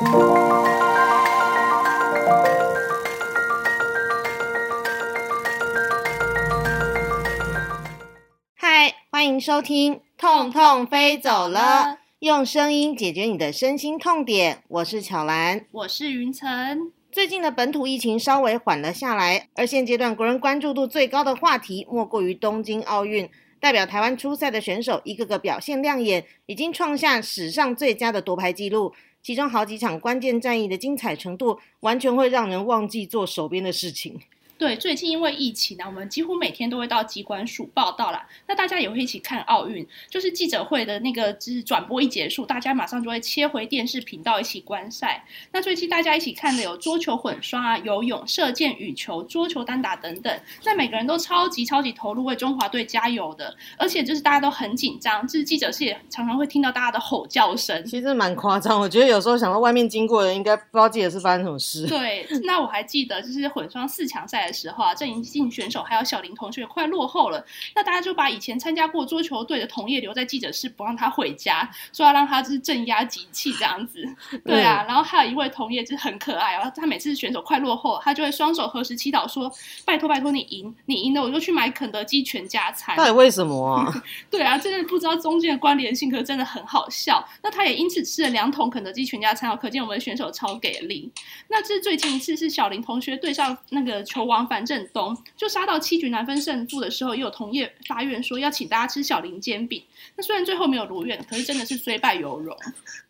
嗨，欢迎收听《痛痛飞走了》，用声音解决你的身心痛点。我是巧兰，我是云晨。最近的本土疫情稍微缓了下来，而现阶段国人关注度最高的话题，莫过于东京奥运。代表台湾出赛的选手，一个个表现亮眼，已经创下史上最佳的夺牌纪录。其中好几场关键战役的精彩程度，完全会让人忘记做手边的事情。对，最近因为疫情呢，我们几乎每天都会到机关署报道啦。那大家也会一起看奥运，就是记者会的那个就是转播一结束，大家马上就会切回电视频道一起观赛。那最近大家一起看的有桌球混双啊、游泳、射箭、羽球、桌球单打等等。那每个人都超级超级投入，为中华队加油的。而且就是大家都很紧张，就是记者是也常常会听到大家的吼叫声。其实蛮夸张，我觉得有时候想到外面经过的人，应该不知道记者是发生什么事。对，那我还记得就是混双四强赛。时候啊，郑怡静选手还有小林同学快落后了，那大家就把以前参加过桌球队的同业留在记者室，不让他回家，说要让他就是镇压集气这样子。对啊，然后还有一位同业就是很可爱，然后他每次选手快落后，他就会双手合十祈祷说：“拜托拜托你赢，你赢了我就去买肯德基全家餐。”到底为什么啊？对啊，真的不知道中间的关联性，可是真的很好笑。那他也因此吃了两桶肯德基全家餐哦，可见我们的选手超给力。那这最近一次是小林同学对上那个球王。樊振东就杀到七局难分胜负的时候，也有同业发愿说要请大家吃小林煎饼。那虽然最后没有如愿，可是真的是虽败犹荣。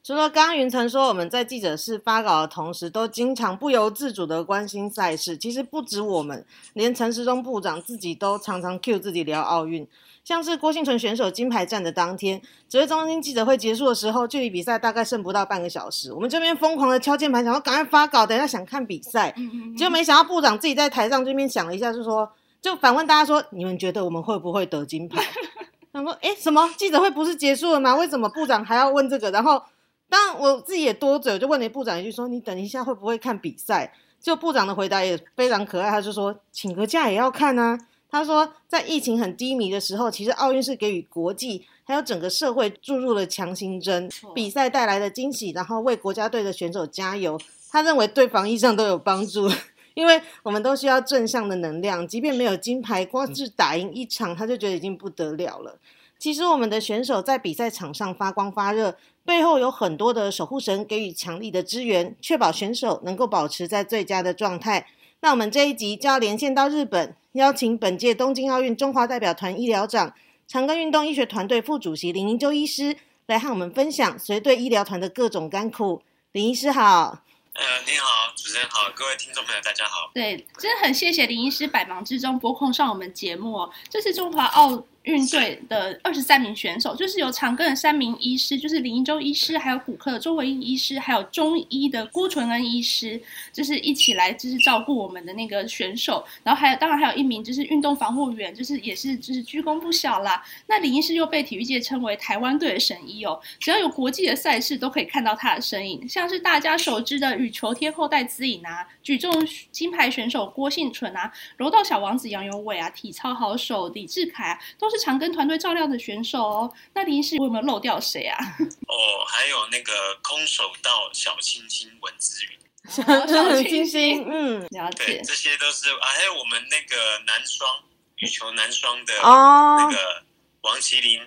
除了刚刚云层说我们在记者室发稿的同时，都经常不由自主的关心赛事。其实不止我们，连陈时中部长自己都常常 cue 自己聊奥运。像是郭幸存选手金牌战的当天，指挥中心记者会结束的时候，距离比赛大概剩不到半个小时。我们这边疯狂的敲键盘，想要赶快发稿，等一下想看比赛。结果没想到部长自己在台上这边想了一下，就说就反问大家说：“你们觉得我们会不会得金牌？” 他说：“哎，什么记者会不是结束了吗？为什么部长还要问这个？”然后当然我自己也多嘴，我就问了部长一句说：“你等一下会不会看比赛？”就部长的回答也非常可爱，他就说：“请个假也要看啊。”他说，在疫情很低迷的时候，其实奥运是给予国际还有整个社会注入了强心针，比赛带来的惊喜，然后为国家队的选手加油。他认为对防疫上都有帮助，因为我们都需要正向的能量，即便没有金牌，光是打赢一场，他就觉得已经不得了了。其实我们的选手在比赛场上发光发热，背后有很多的守护神给予强力的支援，确保选手能够保持在最佳的状态。那我们这一集就要连线到日本。邀请本届东京奥运中华代表团医疗长、长庚运动医学团队副主席林英洲医师来和我们分享随队医疗团的各种甘苦。林医师好。呃，你好，主持人好，各位听众朋友大家好。对，真的很谢谢林医师百忙之中拨空上我们节目哦。这是中华奥。运队的二十三名选手，就是有长庚的三名医师，就是林一舟医师，还有骨科的周维义医师，还有中医的郭纯恩医师，就是一起来就是照顾我们的那个选手。然后还有，当然还有一名就是运动防护员，就是也是就是居功不小啦。那林医师又被体育界称为台湾队的神医哦，只要有国际的赛事都可以看到他的身影，像是大家熟知的羽球天后戴资颖啊，举重金牌选手郭幸存啊，柔道小王子杨永伟啊，体操好手李志凯啊，都。是常跟团队照料的选手哦，那临时有没有漏掉谁啊？哦，还有那个空手道小清新文之云，小清新，嗯，了解，这些都是啊，还有我们那个男双羽球男双的哦，那个王麒麟，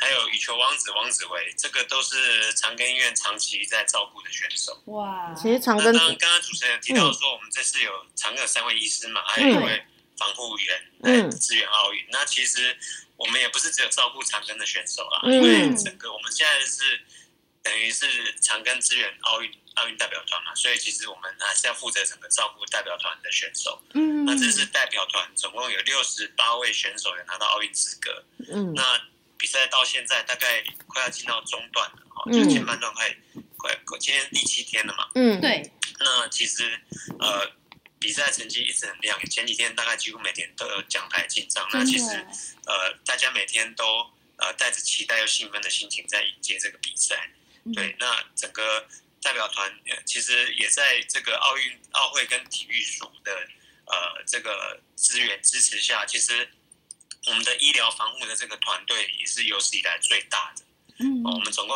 还有羽球王子王子维，这个都是长庚医院长期在照顾的选手。哇，其实长庚，刚刚主持人提到说，我们这次有长庚三位医师嘛，还有一位。防护员来支援奥运，那其实我们也不是只有照顾长庚的选手啦，因为整个我们现在是等于是长庚支援奥运奥运代表团嘛，所以其实我们还是要负责整个照顾代表团的选手。嗯，那这是代表团，总共有六十八位选手有拿到奥运资格。嗯，那比赛到现在大概快要进到中段了，哈，就前半段快快今天第七天了嘛。嗯，对。那其实呃。比赛成绩一直很亮眼，前几天大概几乎每天都有奖牌进账。那其实，呃，大家每天都呃带着期待又兴奋的心情在迎接这个比赛。对，那整个代表团其实也在这个奥运奥会跟体育署的呃这个资源支持下，其实我们的医疗防护的这个团队也是有史以来最大的。嗯，我们总共。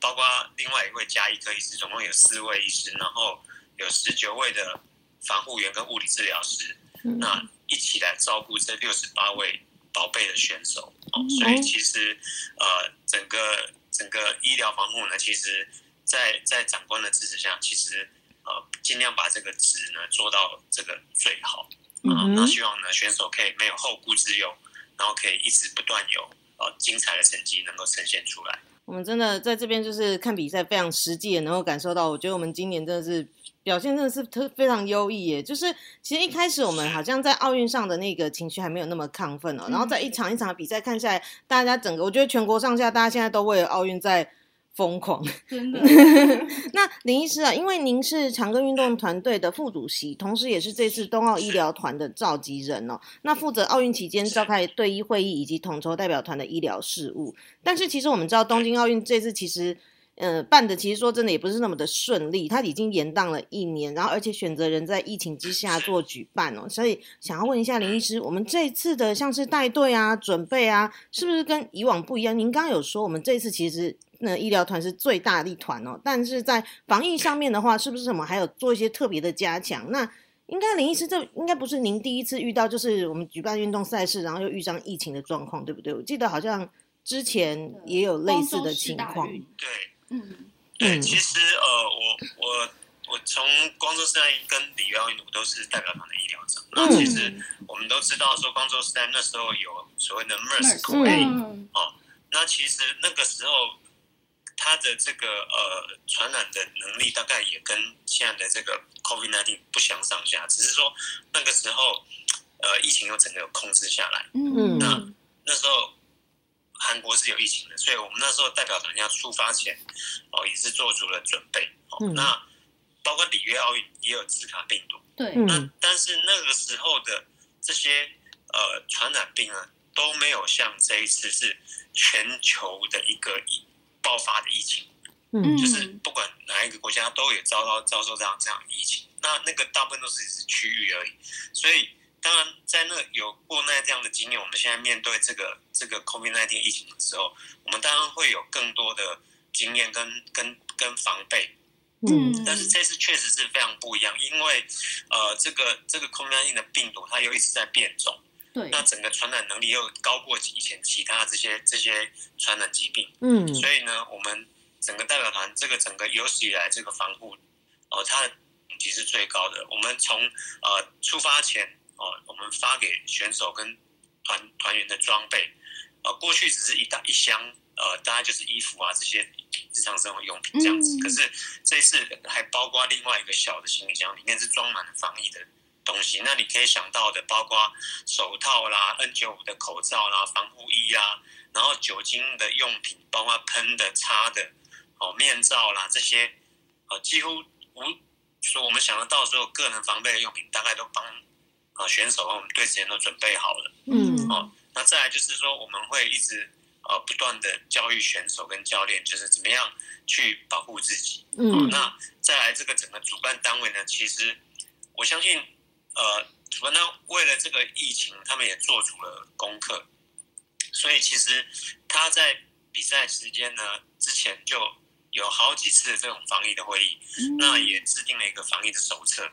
包括另外一位加医科医师，总共有四位医师，然后有十九位的防护员跟物理治疗师，那一起来照顾这六十八位宝贝的选手。哦，所以其实呃，整个整个医疗防护呢，其实，在在长官的支持下，其实呃，尽量把这个值呢做到这个最好嗯。那希望呢，选手可以没有后顾之忧，然后可以一直不断有呃精彩的成绩能够呈现出来。我们真的在这边就是看比赛，非常实际，也能够感受到。我觉得我们今年真的是表现真的是特非常优异耶。就是其实一开始我们好像在奥运上的那个情绪还没有那么亢奋哦，然后在一场一场的比赛看下来，大家整个我觉得全国上下大家现在都为了奥运在。疯狂，真的。那林医师啊，因为您是长庚运动团队的副主席，同时也是这次冬奥医疗团的召集人哦。那负责奥运期间召开队医会议以及统筹代表团的医疗事务。但是其实我们知道，东京奥运这次其实呃办的，其实说真的也不是那么的顺利，它已经延宕了一年，然后而且选择人在疫情之下做举办哦。所以想要问一下林医师，我们这次的像是带队啊、准备啊，是不是跟以往不一样？您刚刚有说，我们这次其实。那医疗团是最大力团哦，但是在防疫上面的话，是不是我们还有做一些特别的加强？那应该林医师这应该不是您第一次遇到，就是我们举办运动赛事，然后又遇上疫情的状况，对不对？我记得好像之前也有类似的情况。对，嗯，对，其实呃，我我我从光州时代跟里约奥运，我都是代表团的医疗者。那其实我们都知道，说光州时代那时候有所谓的 MERS 口 A 哦，那其实那个时候。它的这个呃传染的能力大概也跟现在的这个 COVID-19 不相上下，只是说那个时候呃疫情又整个有控制下来。嗯，那那时候韩国是有疫情的，所以我们那时候代表团要出发前哦也是做足了准备。哦，那包括里约奥运也有兹卡病毒。对。那但是那个时候的这些呃传染病啊都没有像这一次是全球的一个疫。爆发的疫情，嗯，就是不管哪一个国家都有遭到遭受这样这样疫情，那那个大部分都是只是区域而已。所以，当然在那有过那这样的经验，我们现在面对这个这个 COVID-19 疫情的时候，我们当然会有更多的经验跟跟跟防备。嗯，但是这次确实是非常不一样，因为呃，这个这个 COVID-19 的病毒它又一直在变种。对，那整个传染能力又高过以前其他这些这些传染疾病，嗯，所以呢，我们整个代表团这个整个有史以来这个防护，哦，它的等级是最高的。我们从呃出发前哦，我们发给选手跟团团员的装备，呃，过去只是一大一箱，呃，大概就是衣服啊这些日常生活用品这样子，可是这次还包括另外一个小的行李箱，里面是装满了防疫的。东西，那你可以想到的，包括手套啦、N95 的口罩啦、防护衣啦，然后酒精的用品，包括喷的、擦的，哦，面罩啦这些，哦，几乎无说我们想得到所有个人防备的用品，大概都帮啊选手和我们队员都准备好了。嗯，哦，那再来就是说，我们会一直呃不断的教育选手跟教练，就是怎么样去保护自己。嗯，那再来这个整个主办单位呢，其实我相信。呃，主办方为了这个疫情，他们也做足了功课，所以其实他在比赛时间呢之前就有好几次这种防疫的会议，那也制定了一个防疫的手册。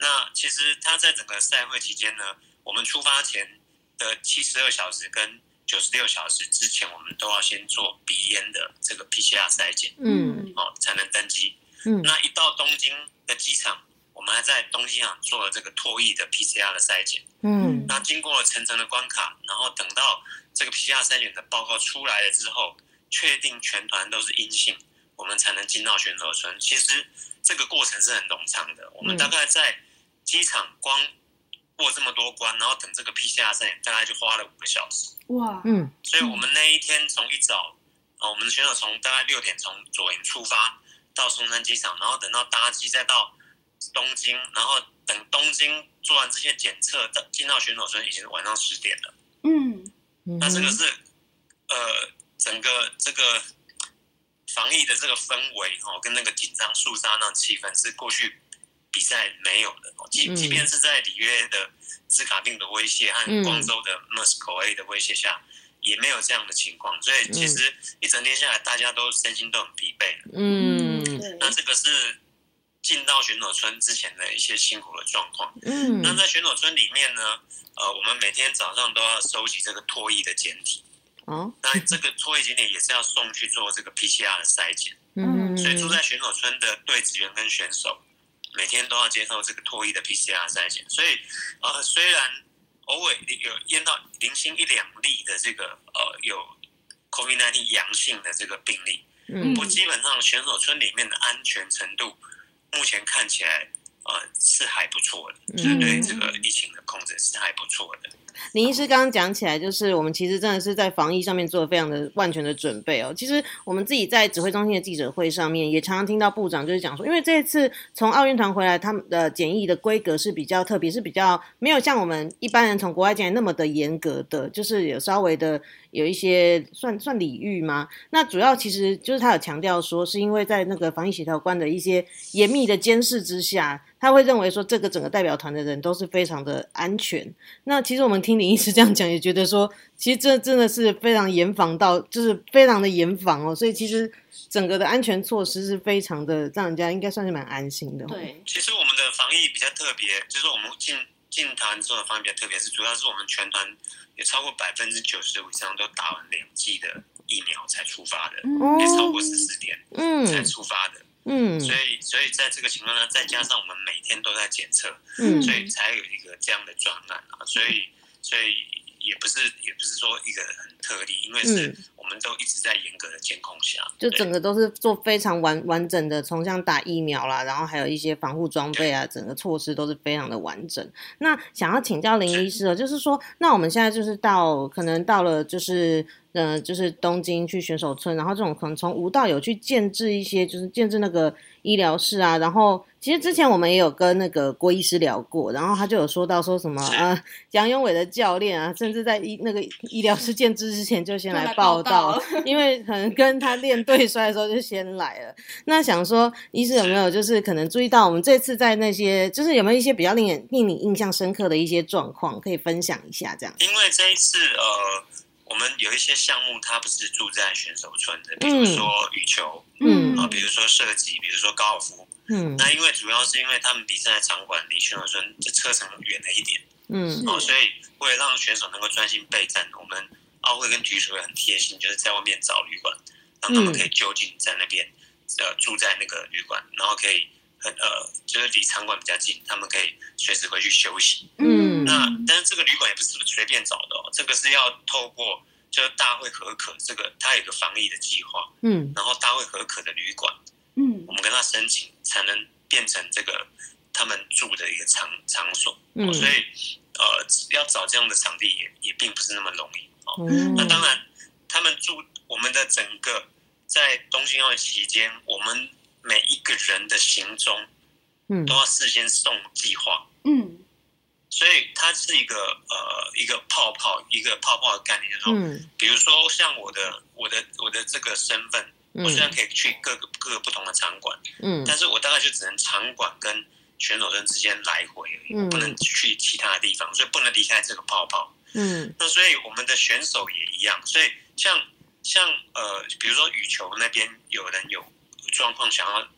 好，那其实他在整个赛会期间呢，我们出发前的七十二小时跟九十六小时之前，我们都要先做鼻咽的这个 PCR 筛检，嗯，哦，才能登机。嗯，那一到东京的机场。我们还在东京港做了这个唾液的 PCR 的筛检，嗯，那经过了层层的关卡，然后等到这个 PCR 筛检的报告出来了之后，确定全团都是阴性，我们才能进到选手村。其实这个过程是很冗长的，我们大概在机场光过这么多关，然后等这个 PCR 筛检，大概就花了五个小时。哇，嗯，所以我们那一天从一早，啊，我们的选手从大概六点从左营出发到松山机场，然后等到搭机再到。东京，然后等东京做完这些检测，到进到选手村已经是晚上十点了。嗯，那这个是呃，整个这个防疫的这个氛围哦，跟那个紧张肃杀那种气氛是过去比赛没有的。即即便是在里约的斯卡病的威胁和广州的 MERS 口 A 的威胁下，也没有这样的情况，所以其实一整天下来，大家都身心都很疲惫。嗯，那这个是进到选手村之前的一些辛苦的状况。嗯，那在选手村里面呢，呃，我们每天早上都要收集这个唾液的检体。哦，那这个唾液检体也是要送去做这个 PCR 的筛检。嗯，所以住在选手村的队职员跟选手每天都要接受这个唾液的 PCR 筛检。所以，呃，虽然偶尔有验到零星一两例的这个呃有 COVID-19 阳性的这个病例，嗯，不基本上选手村里面的安全程度，目前看起来呃是还不错的，就是对这个疫情的控制是还不错的。林医师刚刚讲起来，就是我们其实真的是在防疫上面做了非常的万全的准备哦。其实我们自己在指挥中心的记者会上面，也常常听到部长就是讲说，因为这次从奥运团回来，他们的检疫的规格是比较特别，是比较没有像我们一般人从国外进来那么的严格的，就是有稍微的有一些算算礼遇吗？那主要其实就是他有强调说，是因为在那个防疫协调官的一些严密的监视之下。他会认为说这个整个代表团的人都是非常的安全。那其实我们听林医师这样讲，也觉得说，其实这真的是非常严防到，就是非常的严防哦。所以其实整个的安全措施是非常的，让人家应该算是蛮安心的。对，其实我们的防疫比较特别，就是我们进进团之后的防疫比较特别，是主要是我们全团有超过百分之九十五以上都打完两剂的疫苗才出发的，也超过十四天嗯才出发的。嗯，所以所以在这个情况下，再加上我们每天都在检测，嗯，所以才有一个这样的专案啊，所以所以也不是也不是说一个很特例，因为是我们都一直在严格的监控下，就整个都是做非常完完整的，从像打疫苗啦，然后还有一些防护装备啊，整个措施都是非常的完整。那想要请教林医师哦，就是说，那我们现在就是到可能到了就是。嗯，就是东京去选手村，然后这种可能从无到有去建制一些，就是建制那个医疗室啊。然后其实之前我们也有跟那个郭医师聊过，然后他就有说到说什么呃，杨永伟的教练啊，甚至在医那个医疗室建制之前就先来报道，因为可能跟他练对摔的时候就先来了。那想说医师有没有就是可能注意到我们这次在那些就是有没有一些比较令人令你印象深刻的一些状况可以分享一下这样？因为这一次呃。我们有一些项目，它不是住在选手村的，比如说羽球，嗯，啊，比如说射击，比如说高尔夫，嗯，那因为主要是因为他们比赛场馆离选手村的车程远了一点，嗯，哦，所以为了让选手能够专心备战，我们奥会跟局署会很贴心，就是在外面找旅馆，让他们可以就近在那边，呃，住在那个旅馆，然后可以很呃，就是离场馆比较近，他们可以随时回去休息，嗯。那但是这个旅馆也不是随便找的哦，这个是要透过就是大会合可，这个它有个防疫的计划，嗯，然后大会合可的旅馆，嗯，我们跟他申请才能变成这个他们住的一个场场所，嗯，所以呃要找这样的场地也也并不是那么容易哦。那当然他们住我们的整个在东京奥运期间，我们每一个人的行踪，嗯，都要事先送计划，嗯。所以它是一个呃一个泡泡一个泡泡的概念，就是说，比如说像我的我的我的这个身份，我虽然可以去各个各个不同的场馆，嗯，但是我大概就只能场馆跟选手村之间来回而已，我不能去其他的地方，所以不能离开这个泡泡。嗯，那所以我们的选手也一样，所以像像呃，比如说羽球那边有人有状况想要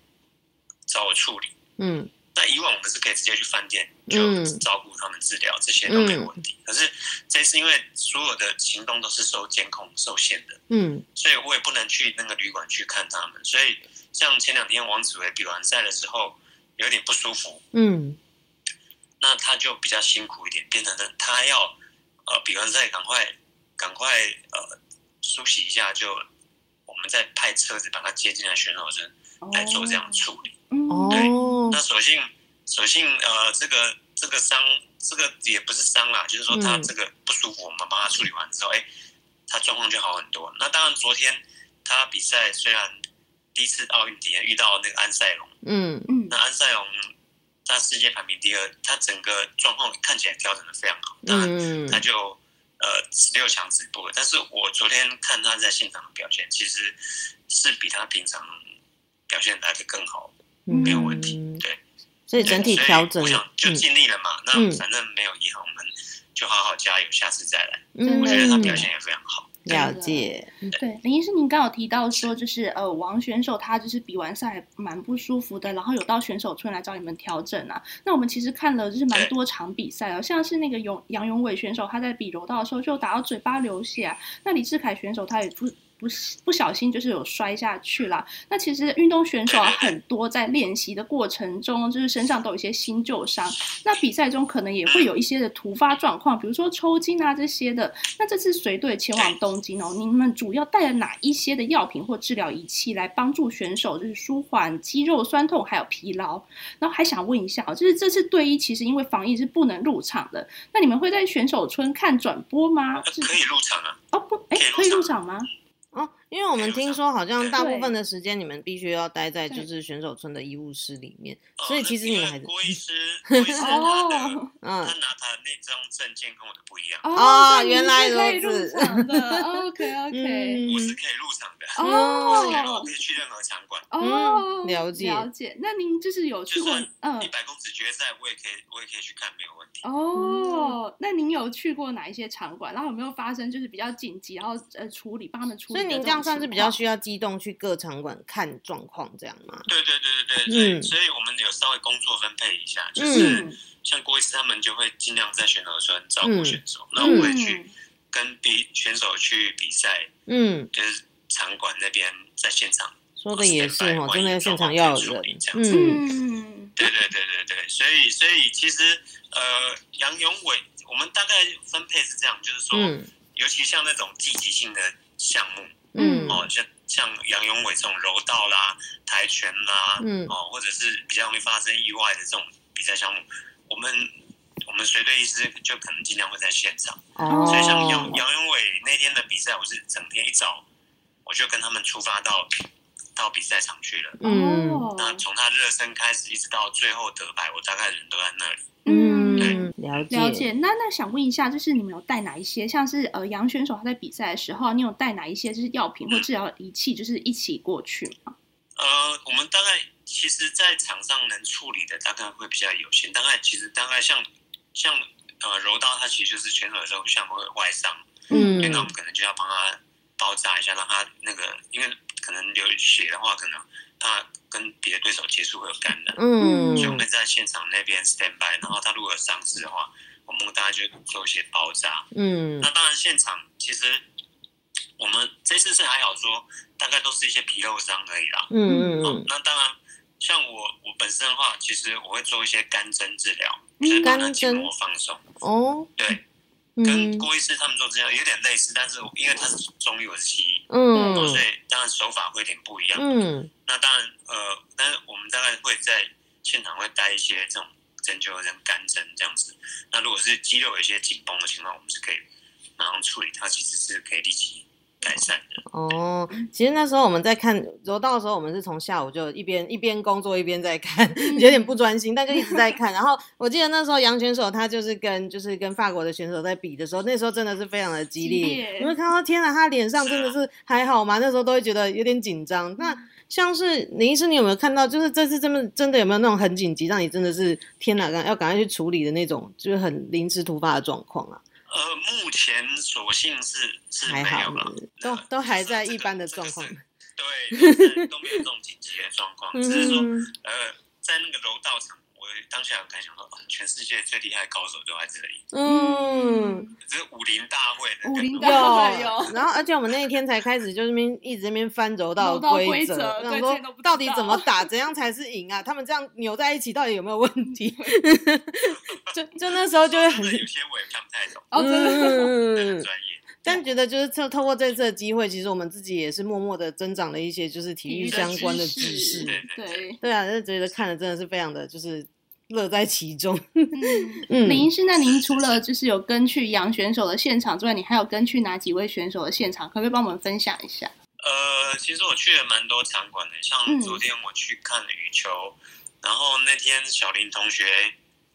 找我处理，嗯。那以往我们是可以直接去饭店就照顾他们治疗，这些都没有问题。可是这次因为所有的行动都是受监控受限的，嗯，所以我也不能去那个旅馆去看他们。所以像前两天王子维比完赛的时候有点不舒服，嗯，那他就比较辛苦一点，变成了他要呃比完赛赶快赶快呃梳洗一下，就我们再派车子把他接进来选手村来做这样的处理。对，那所幸，所幸，呃，这个这个伤，这个也不是伤啦，就是说他这个不舒服，我们帮他处理完之后，哎，他状况就好很多。那当然，昨天他比赛虽然第一次奥运体验遇到那个安塞龙，嗯嗯，那安塞龙他世界排名第二，他整个状况看起来调整的非常好，当然他就呃十六强止步了。但是我昨天看他在现场的表现，其实是比他平常表现来的更好。没有问题，对，所以整体调整，我想就尽力了嘛。那反正没有遗憾，我们就好好加油，下次再来。嗯我觉得他表现也非常好。了解。对，林医师，您刚有提到说，就是呃，王选手他就是比完赛蛮不舒服的，然后有到选手村来找你们调整啊。那我们其实看了就是蛮多场比赛哦，像是那个永杨永伟选手，他在比柔道的时候就打到嘴巴流血啊。那李志凯选手他也不。不不小心就是有摔下去了。那其实运动选手很多在练习的过程中，就是身上都有一些新旧伤。那比赛中可能也会有一些的突发状况，比如说抽筋啊这些的。那这次随队前往东京哦，你们主要带了哪一些的药品或治疗仪器来帮助选手，就是舒缓肌肉酸痛还有疲劳？然后还想问一下哦，就是这次队医其实因为防疫是不能入场的，那你们会在选手村看转播吗？可以入场啊。哦不，哎，可以入场吗？哦，因为我们听说好像大部分的时间你们必须要待在就是选手村的医务室里面，所以其实你们还是郭医师，郭医师他的，嗯，他拿他的那张证件跟我的不一样哦，原来如此，OK OK，我是可以入场的哦，我可以去任何场馆哦，了解了解。那您就是有去过嗯一百公尺决赛，我也可以我也可以去看，没有问题哦。那您有去过哪一些场馆？然后有没有发生就是比较紧急，然后呃处理帮他们处理？所以您这样算是比较需要机动去各场馆看状况这样吗？对对对对对，嗯，所以我们有稍微工作分配一下，就是像郭医师他们就会尽量在选手村照顾选手，那我会去跟比选手去比赛，嗯，就是场馆那边在现场说的也是哦，真的现场要有人这样子，嗯，对对对对对，所以所以其实呃杨永伟，我们大概分配是这样，就是说，尤其像那种积极性的项目。嗯，哦，像像杨永伟这种柔道啦、跆拳啦，嗯，哦，或者是比较容易发生意外的这种比赛项目，我们我们随队医师就可能尽量会在现场。哦，所以像杨杨永伟那天的比赛，我是整天一早我就跟他们出发到到比赛场去了。嗯，那从他热身开始一直到最后得牌，我大概人都在那里。嗯，了解。了解。那那想问一下，就是你们有带哪一些？像是呃，杨选手他在比赛的时候，你有带哪一些就是药品或治疗仪器，就是一起过去吗？呃，我们大概其实，在场上能处理的大概会比较有限。大概其实大概像像呃柔道，它其实就是选手的时候像会外伤，嗯，那我们可能就要帮他包扎一下，让他那个因为可能流血的话，可能。他跟别的对手接触会有感染，嗯，所以我们在现场那边 stand by，然后他如果有伤势的话，我们大家就做一些包扎，嗯，那当然现场其实我们这次是还好说，大概都是一些皮肉伤而已啦，嗯嗯，那当然像我我本身的话，其实我会做一些干针治疗，就是让他筋膜放松，哦，对。跟郭医师他们做这样有点类似，但是因为他是中医，我是西医，嗯，所以当然手法会有点不一样。嗯，那当然，呃，但是我们大概会在现场会带一些这种针灸跟干针这样子。那如果是肌肉有一些紧绷的情况，我们是可以马上处理，它其实是可以立即。改善的哦，其实那时候我们在看柔道的时候，我们是从下午就一边一边工作一边在看，有点不专心，但就一直在看。然后我记得那时候杨选手他就是跟就是跟法国的选手在比的时候，那时候真的是非常的激烈。你会看到天哪，他脸上真的是还好吗？那时候都会觉得有点紧张。那像是林医师，你有没有看到，就是这次真的真的有没有那种很紧急，让你真的是天哪，要赶快去处理的那种，就是很临时突发的状况啊？呃，目前所幸是是没有了，都都还在一般的状况，对，都没有这种紧急的状况，只是说呃，在那个柔道场。当下有感想说，全世界最厉害的高手都在这里。嗯，这是武林大会的，武林大会有。然后，而且我们那一天才开始，就那边一直那边翻柔道规则，想说到底怎么打，怎样才是赢啊？他们这样扭在一起，到底有没有问题？就就那时候就会很有些我也看不太懂，哦，真的专业。但觉得就是透透过这次的机会，其实我们自己也是默默的增长了一些就是体育相关的知识。对对啊，就觉得看的真的是非常的就是。乐在其中。嗯，林医师，那您除了就是有跟去杨选手的现场之外，你还有跟去哪几位选手的现场？可不可以帮我们分享一下？呃，其实我去了蛮多场馆的，像昨天我去看了羽球，然后那天小林同学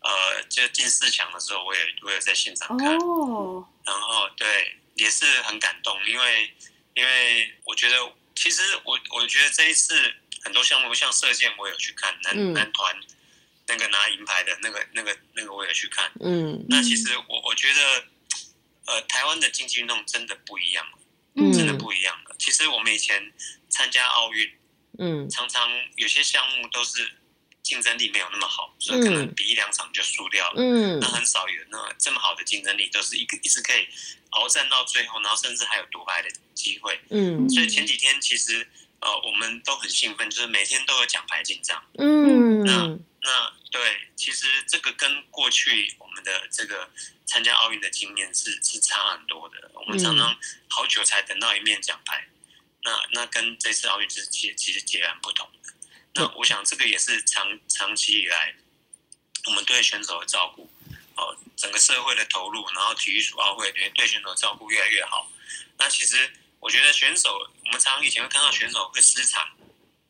呃就进四强的时候，我也我也在现场看。哦。然后对，也是很感动，因为因为我觉得其实我我觉得这一次很多项目像射箭，我有去看男男团。那个拿银牌的那个、那个、那个，我也去看。嗯，那其实我我觉得，呃，台湾的竞技运动真的不一样。真的不一样了。其实我们以前参加奥运，嗯，常常有些项目都是竞争力没有那么好，所以可能比一两场就输掉了。嗯，那很少有那这么好的竞争力，都是一个一直可以鏖战到最后，然后甚至还有夺牌的机会。嗯，所以前几天其实呃我们都很兴奋，就是每天都有奖牌进账。嗯，那。那对，其实这个跟过去我们的这个参加奥运的经验是是差很多的。我们常常好久才等到一面奖牌，那那跟这次奥运是其其实截然不同的。那我想这个也是长长期以来我们对选手的照顾，哦，整个社会的投入，然后体育署奥会对对选手照顾越来越好。那其实我觉得选手，我们常常以前会看到选手会失常，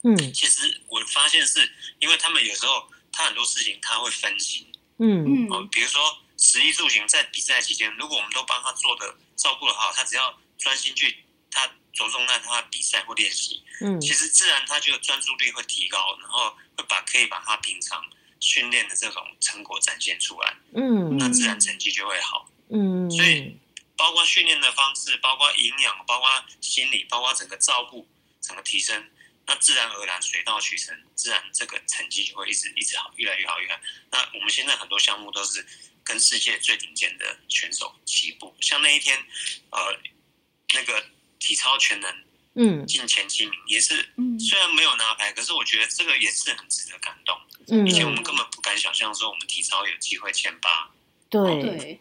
嗯，其实我发现是因为他们有时候。他很多事情他会分心，嗯。嗯，哦，比如说食衣住行，在比赛期间，如果我们都帮他做的照顾的好，他只要专心去，他着重在他比赛或练习，嗯，其实自然他就专注力会提高，然后会把可以把他平常训练的这种成果展现出来，嗯，那自然成绩就会好，嗯，所以包括训练的方式，包括营养，包括心理，包括整个照顾，整个提升。那自然而然水到渠成，自然这个成绩就会一直一直好，越来越好，越来。那我们现在很多项目都是跟世界最顶尖的选手起步，像那一天，呃，那个体操全能，嗯，进前七名也是，嗯，虽然没有拿牌，可是我觉得这个也是很值得感动。嗯，以前我们根本不敢想象说我们体操有机会前八。对。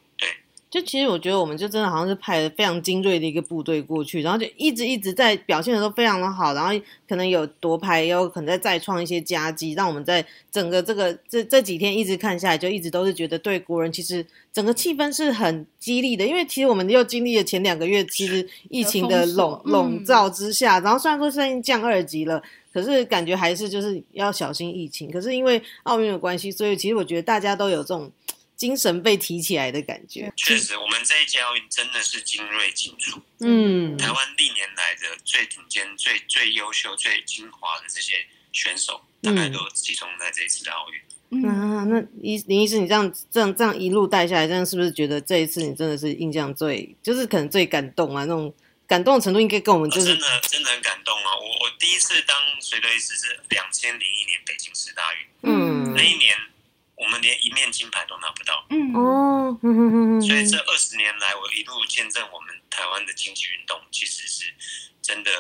就其实我觉得我们就真的好像是派了非常精锐的一个部队过去，然后就一直一直在表现的都非常的好，然后可能有夺牌，也有可能在再创一些佳绩，让我们在整个这个这这几天一直看下来，就一直都是觉得对国人其实整个气氛是很激励的，因为其实我们又经历了前两个月其实疫情的笼笼罩之下，然后虽然说现在降二级了，可是感觉还是就是要小心疫情，可是因为奥运的关系，所以其实我觉得大家都有这种。精神被提起来的感觉，确实，我们这一届奥运真的是精锐尽出。嗯，台湾历年来的最顶尖、最最优秀、最精华的这些选手，大概都集中在这一次的奥运。嗯，那林林医师，你这样这样这样一路带下来，这样是不是觉得这一次你真的是印象最，就是可能最感动啊？那种感动的程度，应该跟我们就是真的真的很感动啊！我我第一次当随队医师是两千零一年北京市大运，嗯，那一年。我们连一面金牌都拿不到，嗯。哦，所以这二十年来，我一路见证我们台湾的经济运动，其实是真的，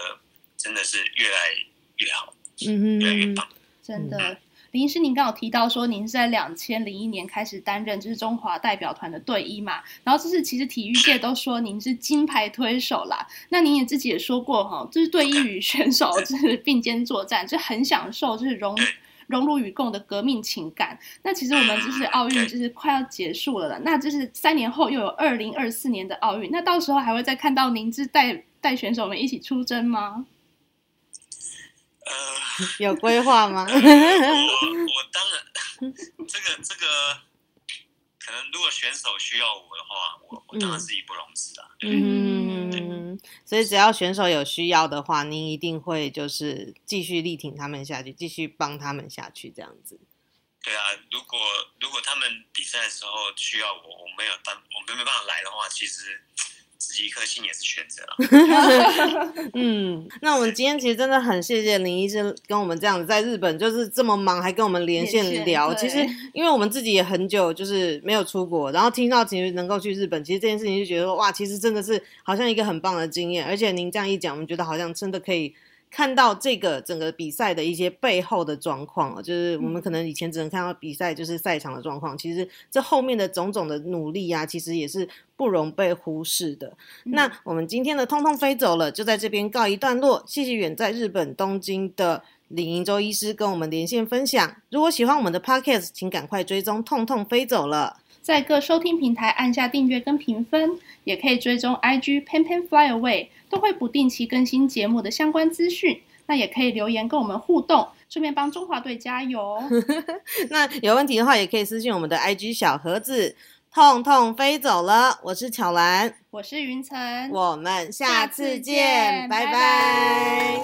真的是越来越好，嗯越来越棒。真的，林医师，您刚有提到说，您是在两千零一年开始担任就是中华代表团的队医嘛，然后这是其实体育界都说您是金牌推手啦。那您也自己也说过哈，就是队医与选手就是并肩作战，就很享受，就是融。荣辱与共的革命情感。那其实我们就是奥运，就是快要结束了了。那就是三年后又有二零二四年的奥运。那到时候还会再看到您是带带选手们一起出征吗？呃，有规划吗？我我当然，这个这个，可能如果选手需要我的话，我我当然是义不容辞啊。嗯。所以只要选手有需要的话，您一定会就是继续力挺他们下去，继续帮他们下去这样子。对啊，如果如果他们比赛的时候需要我，我没有办，我没没办法来的话，其实。一颗心也是选择了。嗯，那我们今天其实真的很谢谢林医生跟我们这样子在日本就是这么忙还跟我们连线聊。其实因为我们自己也很久就是没有出国，然后听到其实能够去日本，其实这件事情就觉得说哇，其实真的是好像一个很棒的经验。而且您这样一讲，我们觉得好像真的可以。看到这个整个比赛的一些背后的状况就是我们可能以前只能看到比赛就是赛场的状况，其实这后面的种种的努力啊，其实也是不容被忽视的。那我们今天的通通飞走了，就在这边告一段落。谢谢远在日本东京的李银洲医师跟我们连线分享。如果喜欢我们的 podcast，请赶快追踪痛痛飞走了，在各收听平台按下订阅跟评分，也可以追踪 IG Pen Pen Fly Away。都会不定期更新节目的相关资讯，那也可以留言跟我们互动，顺便帮中华队加油。那有问题的话，也可以私信我们的 IG 小盒子。痛痛飞走了，我是巧兰，我是云晨，我们下次见，拜拜。